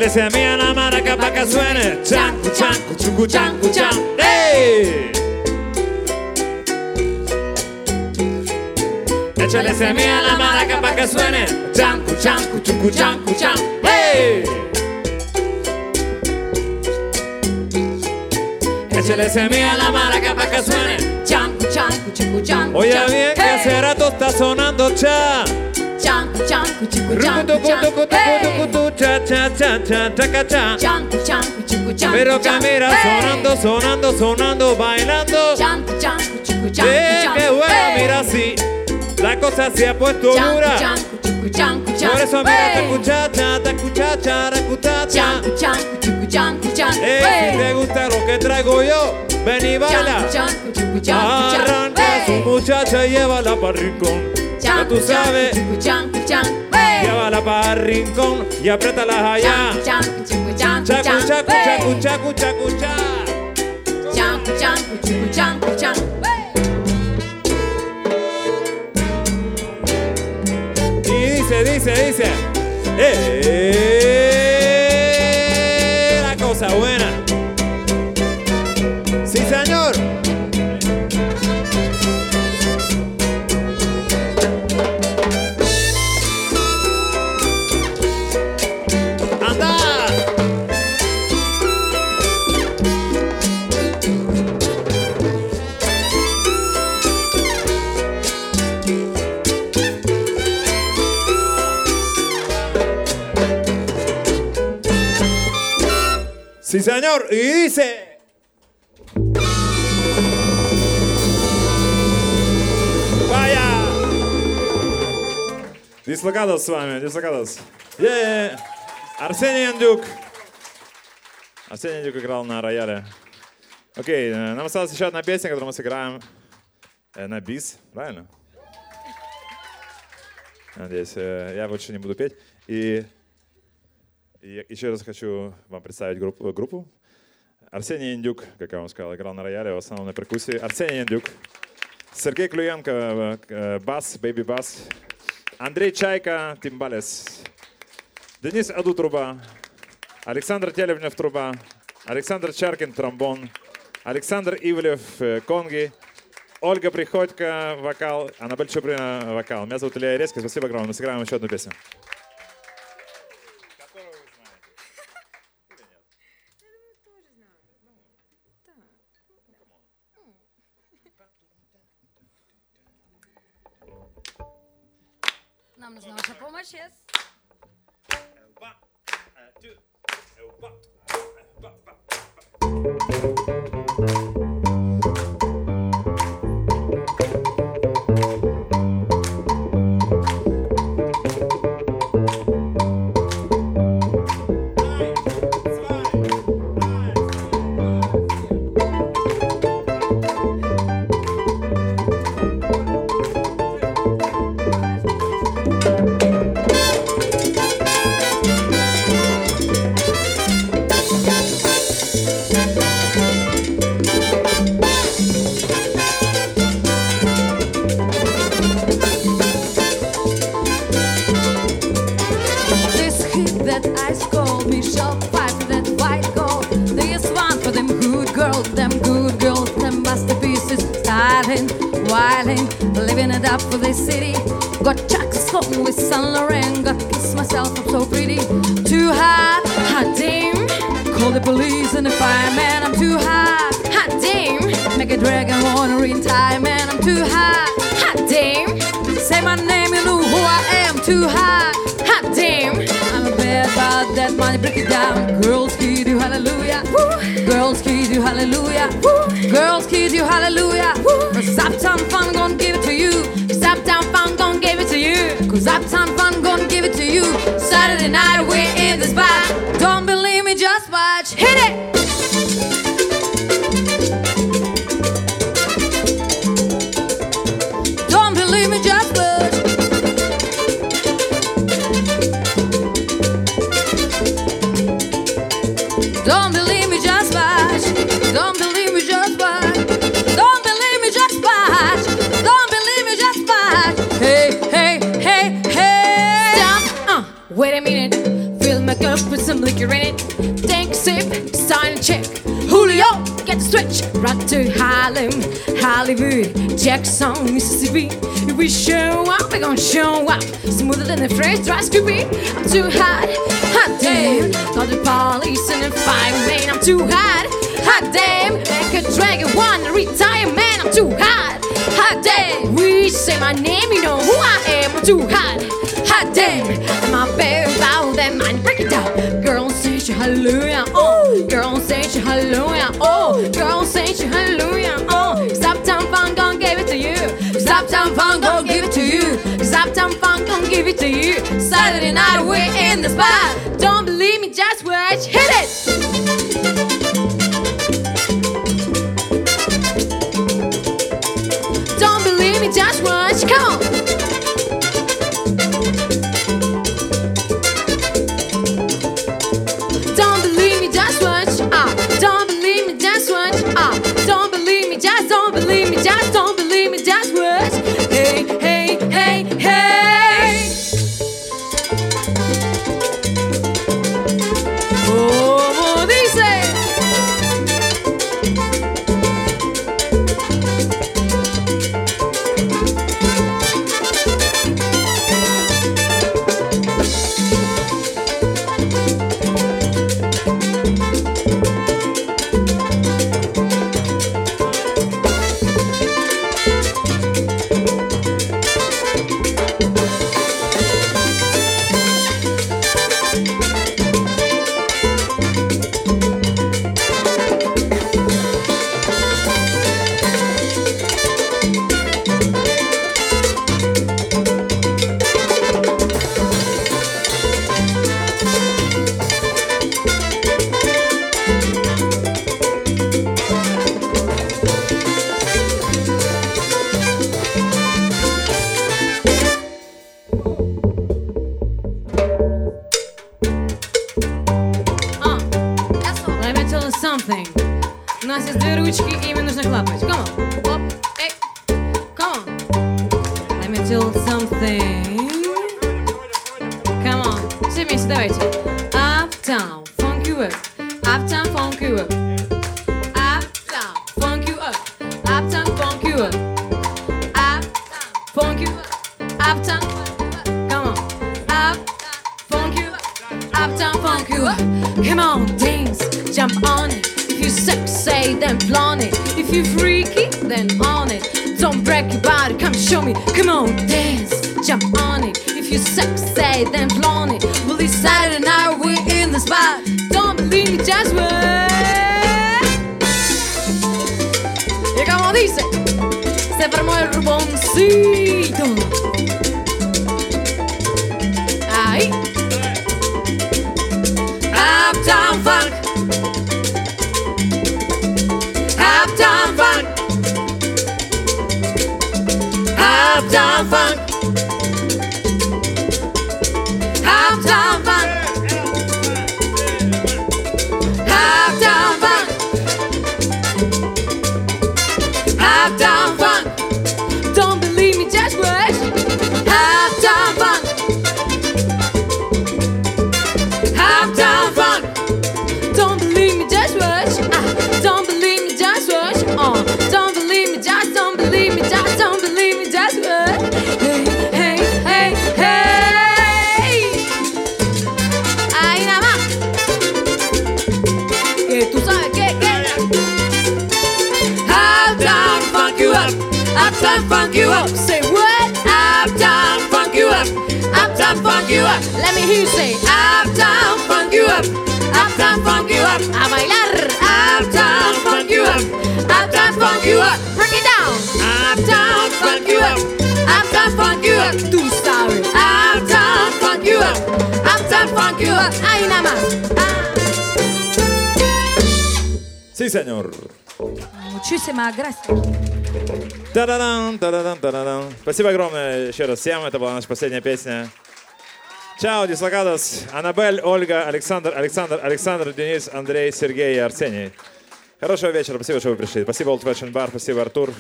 Échale semilla a la maraca para que suene. Chancu, chancu, chucu, chancu, chan. ¡Ey! Échale semilla a la maraca para que suene. Chancu, chancu, chucu, chancu, chan. ¡Ey! Échale semilla a la maraca para que suene. Chancu, chancu, chicu, chancu, Oye chancu. bien que ese rato está sonando cha. Pero camera sonando, sonando, sonando, bailando. que bueno, mira si la cosa se ha puesto dura cuchan, cuchan. Por eso mira, tacuchacha, tacuchacha, racutacha. Cuchan, cuchan, cuchan, cuchan. Si te gusta lo que traigo yo, ven y baila. Cuchan, cuchan, su muchacha y llévala para rincón. Ya tú sabes. Cuchan, cuchan, Llévala y apriétalas allá. Cuchan, cuchan, cuchan, cuchan. Cuchan, cuchan, cuchan, cuchan. Dice, dice. Eh, Sí, señor. Y dice. Vaya. Дислокадос с вами, дислокадос. Yeah. Арсений Яндюк. Арсений Яндюк играл на рояле. Окей, э, нам осталась еще одна песня, которую мы сыграем э, на бис, правильно? Надеюсь, э, я больше не буду петь. И, и еще раз хочу вам представить группу, группу. Арсений Индюк, как я вам сказал, играл на рояле, в основном на перкуссии. Арсений Индюк. Сергей Клюенко, э, бас, baby bass. Андрей Чайка, тимбалес. Денис Аду, труба. Александр Телевнев, труба. Александр Чаркин, тромбон. Александр Ивлев, э, конги. Ольга Приходько, вокал. Аннабель Чуприна, вокал. Меня зовут Илья Резкий. Спасибо огромное. Мы сыграем еще одну песню. Watches. One, two, one, that ice cold, five for that white gold. This one for them good girls, them good girls, them masterpieces, styling, wilding, living it up for the city. Got Chuck's home with Saint Laurent, got kiss myself, I'm so pretty. Too hot, hot damn. Call the police and the fireman, I'm too hot, hot damn. Make a dragon wanna in time, man, I'm too hot, hot damn. Say my name, you know who I am, too hot, about that money, break it down. Girls, kid you hallelujah. Woo. Girls, kid you hallelujah. Woo. Girls, kid you hallelujah. Cause Uptown Fun gon' give it to you. Cause Uptown Fun gon' give it to you. Cause Uptown Fun gon' give it to you. Saturday night we're in the spot. Don't believe me, just watch. Hit it! Harlem, Hollywood, Jackson, Mississippi. If we show up, we're gonna show up. Smoother than the fresh dry Scooby. I'm too hot, hot damn. Call the police and the fireman. I'm too hot, hot damn. Make a dragon one retire man. I'm too hot, hot damn. We say my name, you know who I am. I'm too hot, hot damn. And my bare bow, then mine break it down. Girl, say hallelujah, oh. Girl, say hallelujah, oh. Girl, say she hallelujah, Stop town fun, gon' give it to you. Stop town fun, gon' give it to you. Saturday night, we're in the spot. Don't believe me, just watch. Hit it. Muchísimas gracias. Та-да-дан, та-да-дан, та-да-дан. Спасибо огромное еще раз всем. Это была наша последняя песня. Чао, дислокадос. Аннабель, Ольга, Александр, Александр, Александр, Денис, Андрей, Сергей и Арсений. Хорошего вечера. Спасибо, что вы пришли. Спасибо, Old Fashion Bar. Спасибо, Артур.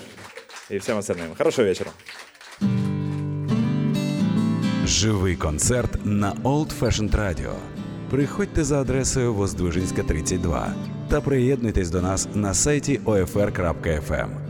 И всем остальным. Хорошего вечера. Живий концерт на Old Fashioned Radio. Приходьте за адресою Воздвижинська, 32 та приєднуйтесь до нас на сайті OFR.FM.